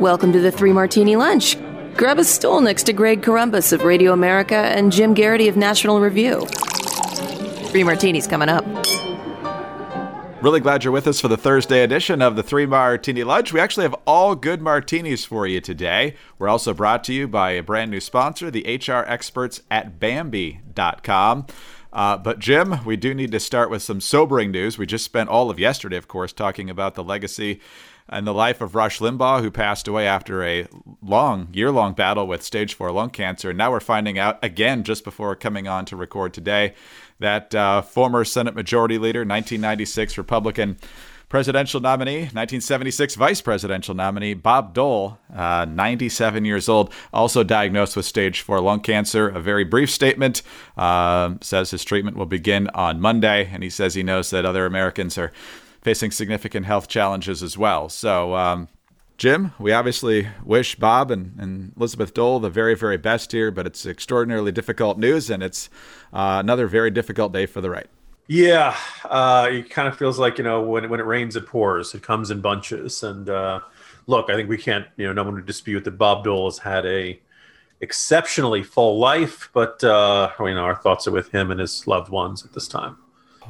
Welcome to the Three Martini Lunch. Grab a stool next to Greg Corombos of Radio America and Jim Geraghty of National Review. Three Martinis coming up. Really glad you're with us for the Thursday edition of the Three Martini Lunch. We actually have all good martinis for you today. We're also brought to you by a brand new sponsor, the HR experts at Bambee.com. Uh, but Jim, we do need to start with some sobering news. We just spent all of yesterday, of course, talking about the legacy and the life of Rush Limbaugh, who passed away after a long, year long battle with stage four lung cancer. And now we're finding out again, just before coming on to record today, that uh, former Senate Majority Leader, 1996 Republican presidential nominee, 1976 vice presidential nominee, Bob Dole, uh, 97 years old, also diagnosed with stage four lung cancer. A very brief statement uh, says his treatment will begin on Monday, and he says he knows that other Americans are facing significant health challenges as well. So, um, Jim, we obviously wish Bob and, and, Elizabeth Dole the very, very best here, but it's extraordinarily difficult news, and it's uh, another very difficult day for the right. Yeah, uh, it kind of feels like you know when when it rains, it pours. It comes in bunches, and uh, look, I think we can't you know no one would dispute that Bob Dole has had a exceptionally full life, but uh, you know our thoughts are with him and his loved ones at this time.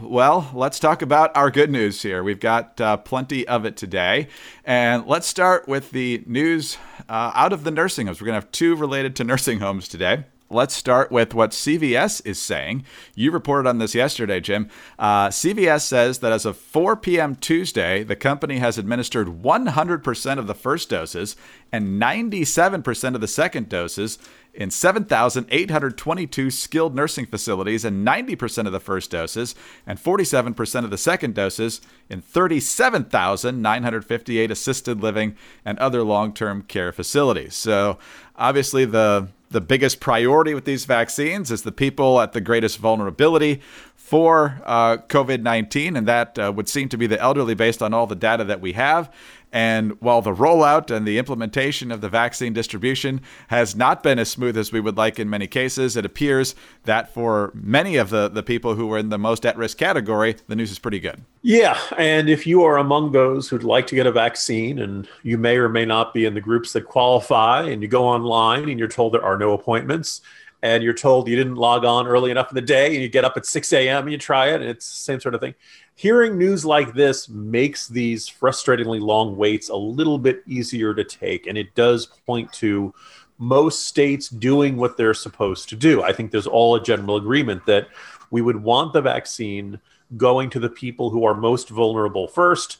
Well, let's talk about our good news here. We've got uh, plenty of it today. And let's start with the news uh, out of the nursing homes. We're going to have two related to nursing homes today. Let's start with what CVS is saying. You reported on this yesterday, Jim. Uh, CVS says that as of 4 p.m. Tuesday, the company has administered 100% of the first doses and 97% of the second doses in 7,822 skilled nursing facilities and 90% of the first doses and 47% of the second doses in 37,958 assisted living and other long term care facilities. So, obviously, the the biggest priority with these vaccines is the people at the greatest vulnerability for uh, COVID 19, and that uh, would seem to be the elderly based on all the data that we have. And while the rollout and the implementation of the vaccine distribution has not been as smooth as we would like in many cases, it appears that for many of the, the people who were in the most at risk category, the news is pretty good. Yeah. And if you are among those who'd like to get a vaccine and you may or may not be in the groups that qualify, and you go online and you're told there are no appointments, and you're told you didn't log on early enough in the day and you get up at 6 a.m. and you try it and it's the same sort of thing. Hearing news like this makes these frustratingly long waits a little bit easier to take. And it does point to most states doing what they're supposed to do. I think there's all a general agreement that we would want the vaccine going to the people who are most vulnerable first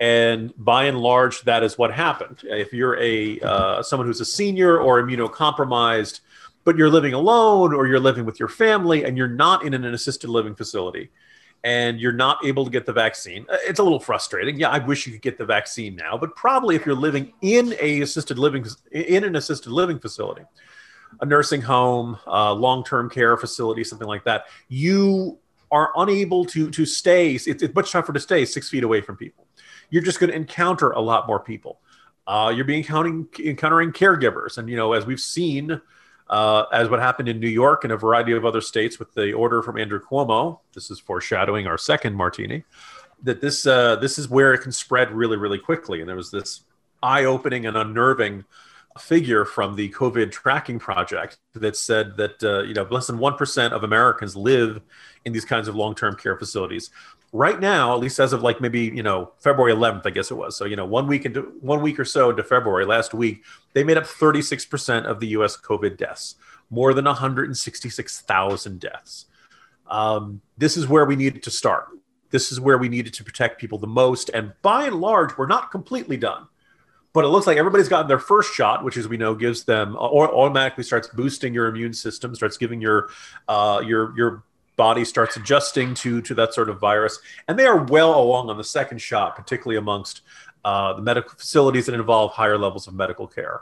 and by and large that is what happened if you're a uh, someone who's a senior or immunocompromised but you're living alone or you're living with your family and you're not in an assisted living facility and you're not able to get the vaccine uh, it's a little frustrating. Yeah i wish you could get the vaccine now but probably if you're living in a assisted living in an assisted living facility a nursing home long-term care facility something like that you are unable to to stay it's, it's much tougher to stay six feet away from people. You're just going to encounter a lot more people. Uh, you're being encountering, encountering caregivers. And you know as we've seen uh, as what happened in New York and a variety of other states with the order from Andrew Cuomo. This is foreshadowing our second martini. That this uh, this is where it can spread really really quickly, and there was this eye-opening and unnerving figure from the COVID tracking project that said that uh, you know less than one percent of Americans live in these kinds of long-term care facilities right now, at least as of like maybe you know February 11th, I guess it was. So you know one week into one week or so into February last week, they made up 36 percent of the U.S. COVID deaths, more than 166,000 deaths. Um, this is where we needed to start. This is where we needed to protect people the most, and by and large, we're not completely done. But it looks like everybody's gotten their first shot, which, as we know, gives them or automatically starts boosting your immune system, starts giving your uh, your your body starts adjusting to to that sort of virus, and they are well along on the second shot, particularly amongst uh, the medical facilities that involve higher levels of medical care.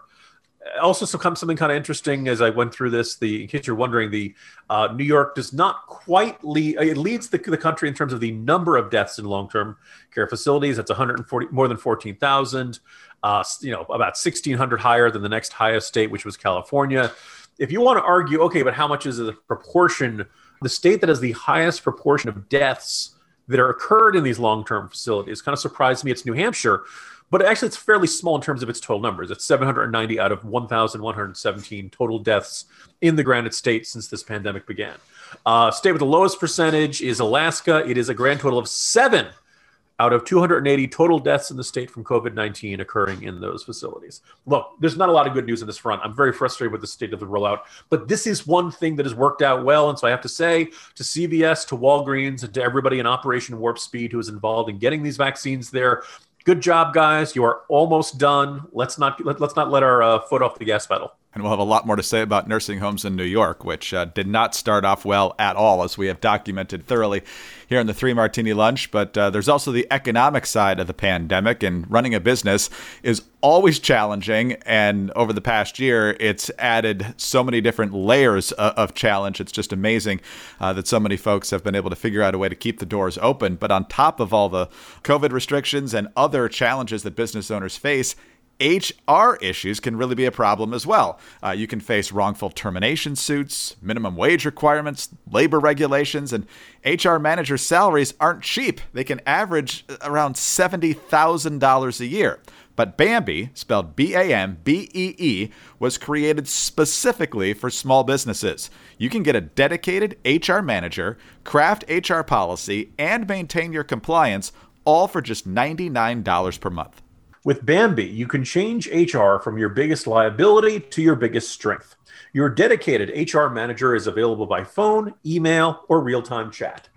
Also, some something kind of interesting as I went through this. The in case you're wondering, the uh, New York does not quite lead. It leads the, the country in terms of the number of deaths in long-term care facilities. That's 140 more than 14,000. Uh, you know, about 1,600 higher than the next highest state, which was California. If you want to argue, okay, but how much is the proportion the state that has the highest proportion of deaths that are occurred in these long-term facilities kind of surprised me it's new hampshire but actually it's fairly small in terms of its total numbers. It's 790 out of 1,117 total deaths in the Granite State since this pandemic began. Uh, state with the lowest percentage is Alaska. It is a grand total of seven out of 280 total deaths in the state from COVID 19 occurring in those facilities. Look, there's not a lot of good news in this front. I'm very frustrated with the state of the rollout, but this is one thing that has worked out well. And so I have to say to CVS, to Walgreens, and to everybody in Operation Warp Speed who is involved in getting these vaccines there. Good job, guys. You are almost done. Let's not let, us not let our uh, foot off the gas pedal. And we'll have a lot more to say about nursing homes in New York, which uh, did not start off well at all, as we have documented thoroughly here in the Three Martini Lunch. But uh, there's also the economic side of the pandemic, and running a business is always challenging. And over the past year, it's added so many different layers of, of challenge. It's just amazing uh, that so many folks have been able to figure out a way to keep the doors open. But on top of all the COVID restrictions and other challenges that business owners face, HR issues can really be a problem as well. Uh, you can face wrongful termination suits, minimum wage requirements, labor regulations, and HR managers' salaries aren't cheap. They can average around $70,000 a year. But Bambee, spelled B A M B E E, was created specifically for small businesses. You can get a dedicated HR manager, craft HR policy, and maintain your compliance all for just $99 per month. With Bambee, you can change HR from your biggest liability to your biggest strength. Your dedicated HR manager is available by phone, email, or real time chat.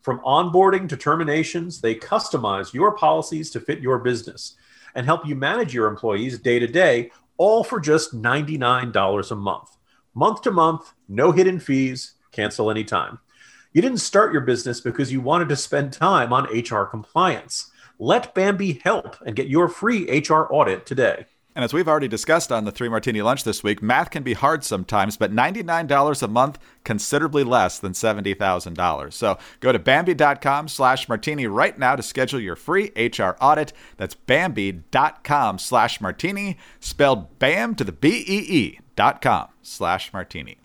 From onboarding to terminations, they customize your policies to fit your business and help you manage your employees day to day, all for just $99 a month. Month to month, no hidden fees, cancel anytime. You didn't start your business because you wanted to spend time on HR compliance. Let Bambee help and get your free HR audit today. And as we've already discussed on the Three Martini Lunch this week, math can be hard sometimes, but $99 a month, considerably less than $70,000. So go to Bambee.com slash martini right now to schedule your free HR audit. That's Bambee.com slash martini, spelled BAM to the B-E-E dot com slash martini.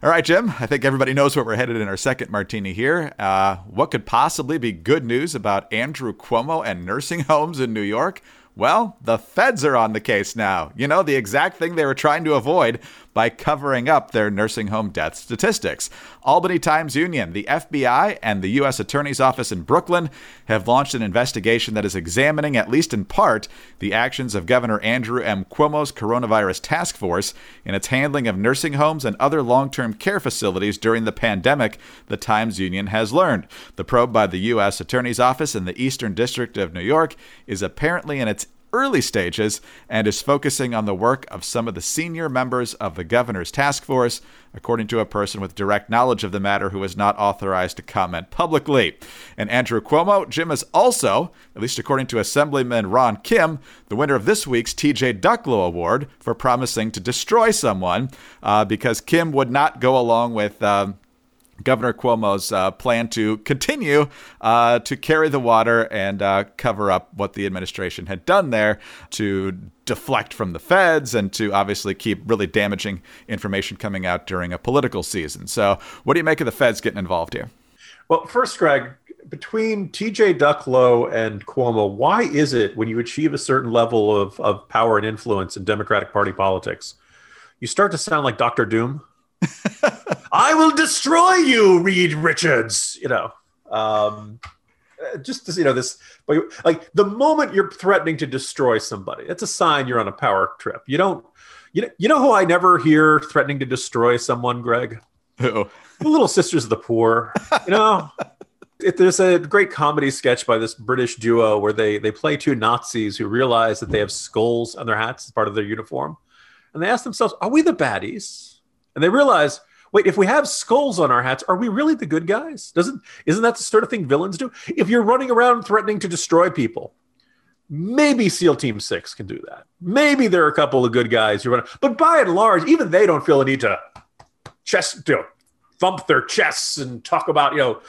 All right, Jim, I think everybody knows where we're headed in our second martini here. Uh, what could possibly be good news about Andrew Cuomo and nursing homes in New York? Well, the feds are on the case now. You know, the exact thing they were trying to avoid by covering up their nursing home death statistics. Albany Times Union, the FBI, and the U.S. Attorney's Office in Brooklyn have launched an investigation that is examining, at least in part, the actions of Governor Andrew M. Cuomo's coronavirus task force in its handling of nursing homes and other long term care facilities during the pandemic, the Times Union has learned. The probe by the U.S. Attorney's Office in the Eastern District of New York is apparently in its early stages and is focusing on the work of some of the senior members of the governor's task force, according to a person with direct knowledge of the matter who is not authorized to comment publicly. And Andrew Cuomo, Jim is also, at least according to Assemblyman Ron Kim, the winner of this week's TJ Ducklo Award for promising to destroy someone uh, because Kim would not go along with. Um, Governor Cuomo's uh, plan to continue uh, to carry the water and uh, cover up what the administration had done there to deflect from the feds and to obviously keep really damaging information coming out during a political season. So, what do you make of the feds getting involved here? Well, first, Greg, between TJ Ducklo and Cuomo, why is it when you achieve a certain level of, of power and influence in Democratic Party politics, you start to sound like Dr. Doom? I will destroy you, Reed Richards. You know, um, just to, you know this, like the moment you're threatening to destroy somebody, it's a sign you're on a power trip. You don't, you know, you know who I never hear threatening to destroy someone, Greg? Who? The Little Sisters of the Poor. You know. It, there's a great comedy sketch by this British duo where they they play two Nazis who realize that they have skulls on their hats as part of their uniform, and they ask themselves, "Are we the baddies?" And they realize wait, if we have skulls on our hats, are we really the good guys? Doesn't isn't that the sort of thing villains do? If you're running around threatening to destroy people, maybe SEAL Team Six can do that. Maybe there are a couple of good guys who run, but by and large, even they don't feel a need to chest, you know, thump their chests and talk about you know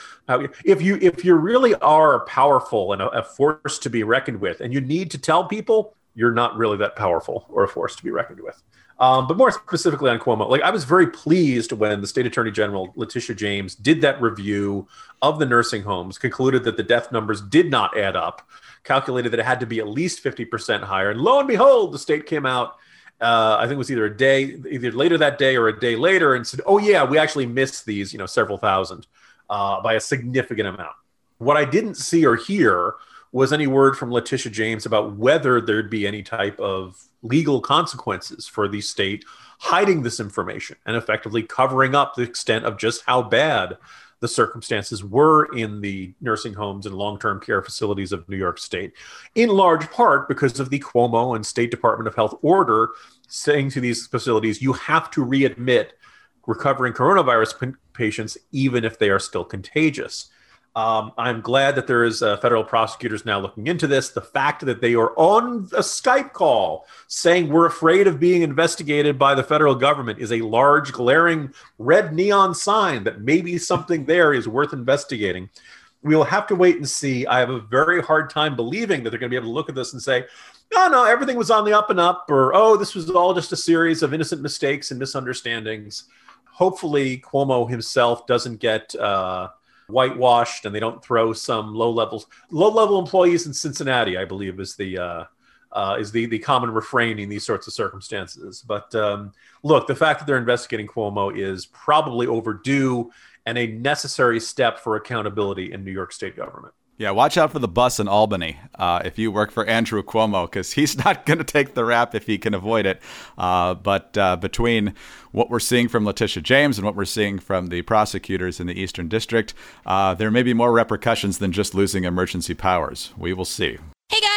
if you if you really are powerful and a, a force to be reckoned with, and you need to tell people you're not really that powerful or a force to be reckoned with. Um, but more specifically on Cuomo, like I was very pleased when the state attorney general, Letitia James, did that review of the nursing homes, concluded that the death numbers did not add up, calculated that it had to be at least 50% higher. And lo and behold, the state came out. Uh, I think it was either a day, either later that day or a day later, and said, "Oh yeah, we actually missed these, you know, several thousand uh, by a significant amount." What I didn't see or hear was any word from Letitia James about whether there'd be any type of legal consequences for the state hiding this information and effectively covering up the extent of just how bad the circumstances were in the nursing homes and long term care facilities of New York State, in large part because of the Cuomo and State Department of Health order saying to these facilities, you have to readmit recovering coronavirus patients even if they are still contagious. Um, I'm glad that there is uh, federal prosecutors now looking into this. The fact that they are on a Skype call saying we're afraid of being investigated by the federal government is a large, glaring red neon sign that maybe something there is worth investigating. We'll have to wait and see. I have a very hard time believing that they're going to be able to look at this and say, no, no, everything was on the up and up, or oh, this was all just a series of innocent mistakes and misunderstandings. Hopefully, Cuomo himself doesn't get. Uh, whitewashed and they don't throw some low levels low level employees in Cincinnati, I believe is the uh, uh, is the the common refrain in these sorts of circumstances. But um, look, the fact that they're investigating Cuomo is probably overdue and a necessary step for accountability in New York State government. Yeah, watch out for the bus in Albany uh, if you work for Andrew Cuomo, because he's not going to take the rap if he can avoid it. Uh, but uh, between what we're seeing from Letitia James and what we're seeing from the prosecutors in the Eastern District, uh, there may be more repercussions than just losing emergency powers. We will see.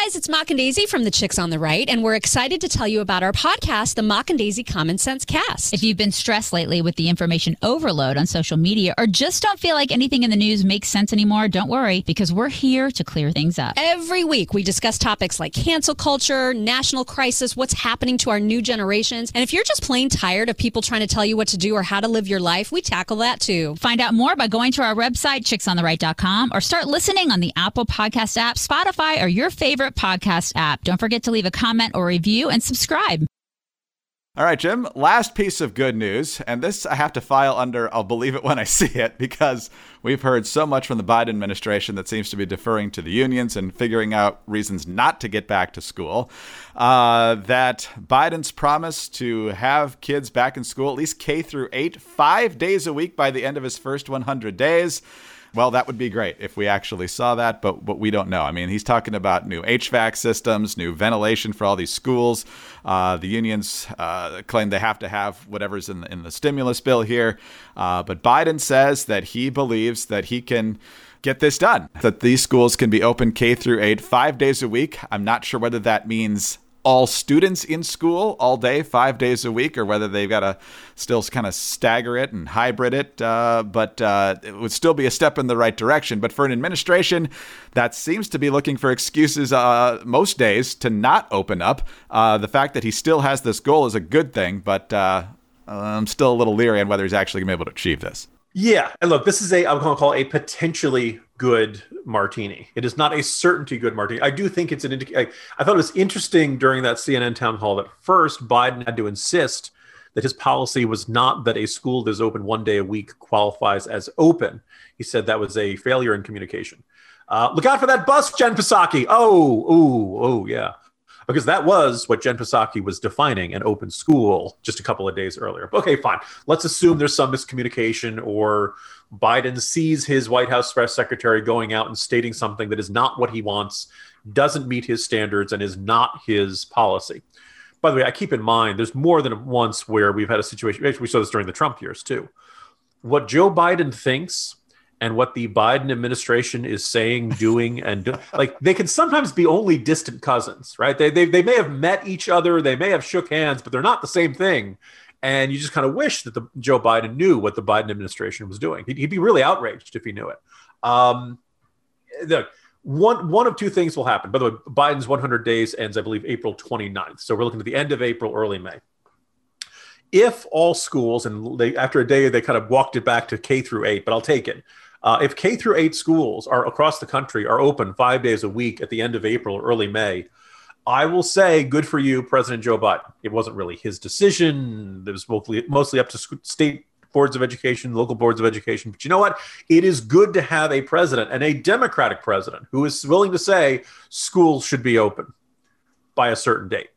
Guys, it's Mock and Daisy from the Chicks on the Right, and we're excited to tell you about our podcast, the Mock and Daisy Common Sense Cast. If you've been stressed lately with the information overload on social media or just don't feel like anything in the news makes sense anymore, don't worry because we're here to clear things up. Every week we discuss topics like cancel culture, national crisis, what's happening to our new generations, and if you're just plain tired of people trying to tell you what to do or how to live your life, we tackle that too. Find out more by going to our website, chicksontheright.com, or start listening on the Apple Podcast app, Spotify, or your favorite podcast app. Don't forget to leave a comment or review and subscribe. All right, Jim, last piece of good news, and this I have to file under I'll believe it when I see it because we've heard so much from the Biden administration that seems to be deferring to the unions and figuring out reasons not to get back to school. Uh, that Biden's promise to have kids back in school, at least K through eight, five days a week by the end of his first 100 days. Well, that would be great if we actually saw that, but but we don't know. I mean, he's talking about new HVAC systems, new ventilation for all these schools. Uh, the unions uh, claim they have to have whatever's in the, in the stimulus bill here, uh, but Biden says that he believes that he can get this done. That these schools can be open K through 8 5 days a week. I'm not sure whether that means all students in school all day, five days a week, or whether they've got to still kind of stagger it and hybrid it. Uh, but uh, it would still be a step in the right direction. But for an administration that seems to be looking for excuses uh, most days to not open up, uh, the fact that he still has this goal is a good thing. But uh, I'm still a little leery on whether he's actually going to be able to achieve this. Yeah, and look, this is a I'm going to call a potentially good martini. It is not a certainty good martini. I do think it's an indicator. I thought it was interesting during that CNN town hall that first Biden had to insist that his policy was not that a school that is open one day a week qualifies as open. He said that was a failure in communication. Uh, look out for that bus, Jen Psaki. Oh, oh, oh, yeah because that was what Jen Psaki was defining an open school just a couple of days earlier. Okay, fine. Let's assume there's some miscommunication or Biden sees his White House press secretary going out and stating something that is not what he wants, doesn't meet his standards, and is not his policy. By the way, I keep in mind there's more than once where we've had a situation, we saw this during the Trump years too. What Joe Biden thinks and what the Biden administration is saying, doing, and do, like they can sometimes be only distant cousins, right? They, they they may have met each other, they may have shook hands, but they're not the same thing. And you just kind of wish that the Joe Biden knew what the Biden administration was doing. He'd, he'd be really outraged if he knew it. Um, look, one one of two things will happen. By the way, Biden's 100 days ends, I believe, April 29th. So we're looking at the end of April, early May. If all schools and they after a day they kind of walked it back to K through eight, but I'll take it. Uh, if K through eight schools are across the country are open five days a week at the end of April or early May, I will say, good for you, President Joe Biden. It wasn't really his decision. It was mostly mostly up to state boards of education, local boards of education. But you know what? It is good to have a president and a Democratic president who is willing to say schools should be open by a certain date.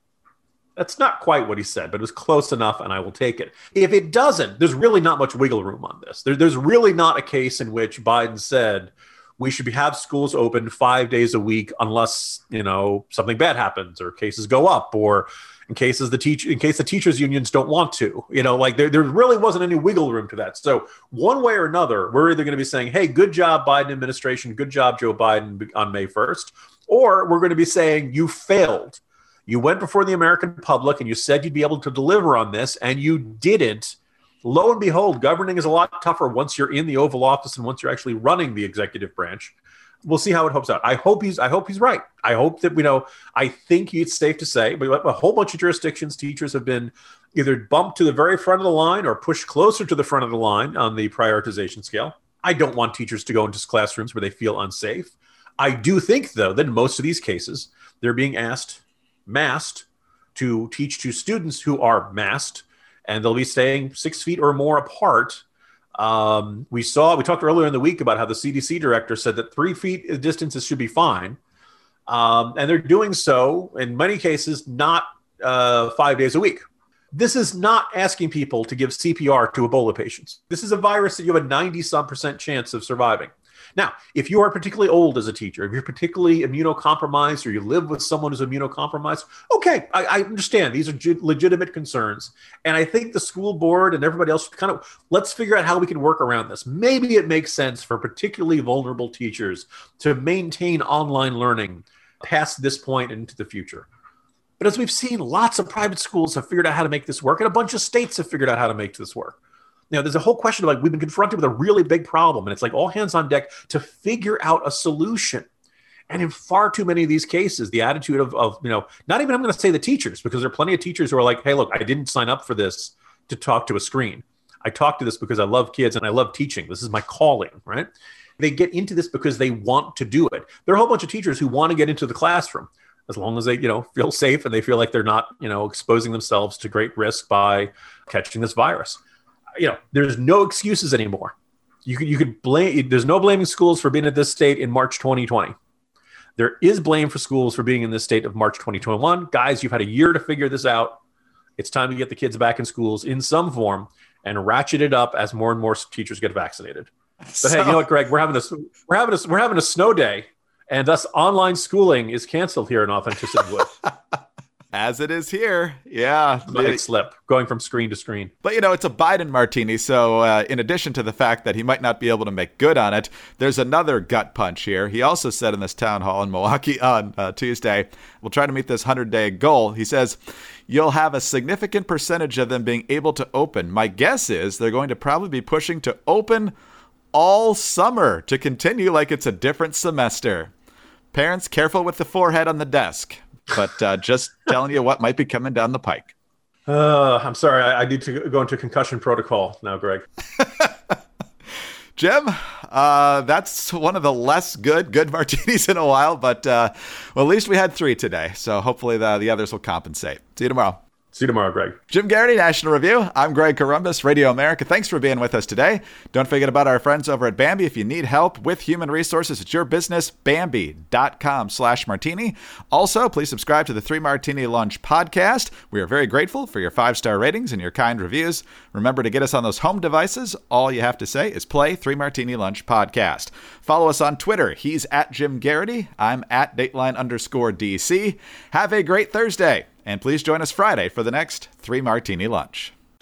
That's not quite what he said, but it was close enough, and I will take it. If it doesn't, there's really not much wiggle room on this. There, there's really not a case in which Biden said we should have schools open five days a week unless you know something bad happens or cases go up or in cases the teach in case the teachers unions don't want to you know like there, there really wasn't any wiggle room to that so one way or another we're either going to be saying hey good job biden administration good job joe biden on may 1st or we're going to be saying you failed you went before the american public and you said you'd be able to deliver on this and you didn't lo and behold governing is a lot tougher once you're in the oval office and once you're actually running the executive branch we'll see how it hopes out. I hope he's I hope he's right. I hope that you know I think it's safe to say, but a whole bunch of jurisdictions teachers have been either bumped to the very front of the line or pushed closer to the front of the line on the prioritization scale. I don't want teachers to go into classrooms where they feel unsafe. I do think though that in most of these cases they're being asked masked to teach to students who are masked and they'll be staying six feet or more apart um, we saw, we talked earlier in the week about how the CDC director said that three feet distances should be fine. Um, and they're doing so in many cases, not uh, five days a week. This is not asking people to give CPR to Ebola patients. This is a virus that you have a 90 some percent chance of surviving. Now, if you are particularly old as a teacher, if you're particularly immunocompromised or you live with someone who's immunocompromised, okay, I, I understand. These are legitimate concerns. And I think the school board and everybody else kind of let's figure out how we can work around this. Maybe it makes sense for particularly vulnerable teachers to maintain online learning past this point into the future. But as we've seen, lots of private schools have figured out how to make this work, and a bunch of states have figured out how to make this work. Now, there's a whole question of like we've been confronted with a really big problem, and it's like all hands on deck to figure out a solution. And in far too many of these cases, the attitude of, of you know, not even I'm going to say the teachers, because there are plenty of teachers who are like, hey, look, I didn't sign up for this to talk to a screen. I talk to this because I love kids and I love teaching. This is my calling, right? They get into this because they want to do it. There are a whole bunch of teachers who want to get into the classroom as long as they, you know, feel safe and they feel like they're not, you know, exposing themselves to great risk by catching this virus you know, there's no excuses anymore. You could you could blame. There's no blaming schools for being at this state in March 2020. There is blame for schools for being in this state of March 2021. Guys, you've had a year to figure this out. It's time to get the kids back in schools in some form and ratchet it up as more and more teachers get vaccinated. But so, hey, you know what, Greg? We're having a we're having a we're having a snow day, and thus online schooling is canceled here in Authenticity Wood. As it is here. Yeah. Big slip going from screen to screen. But, you know, it's a Biden martini. So, uh, in addition to the fact that he might not be able to make good on it, there's another gut punch here. He also said in this town hall in Milwaukee on uh, Tuesday, we'll try to meet this 100 day goal. He says, You'll have a significant percentage of them being able to open. My guess is they're going to probably be pushing to open all summer to continue like it's a different semester. Parents, careful with the forehead on the desk but uh, just telling you what might be coming down the pike. Uh, I'm sorry, I, I, need to go into concussion protocol now, Greg. Jim, uh, that's one of the less good good martinis in a while, but uh, well, at least we had three today, so hopefully the, the others will compensate. See you tomorrow. See you tomorrow, Greg. Jim Geraghty, National Review. I'm Greg Corombos, Radio America. Thanks for being with us today. Don't forget about our friends over at Bambee. If you need help with human resources, it's your business, Bambee.com slash martini. Also, please subscribe to the Three Martini Lunch podcast. We are very grateful for your five-star ratings and your kind reviews. Remember to get us on those home devices. All you have to say is play Three Martini Lunch podcast. Follow us on Twitter. He's at Jim Geraghty. I'm at Dateline underscore DC. Have a great Thursday. And please join us Friday for the next Three Martini Lunch.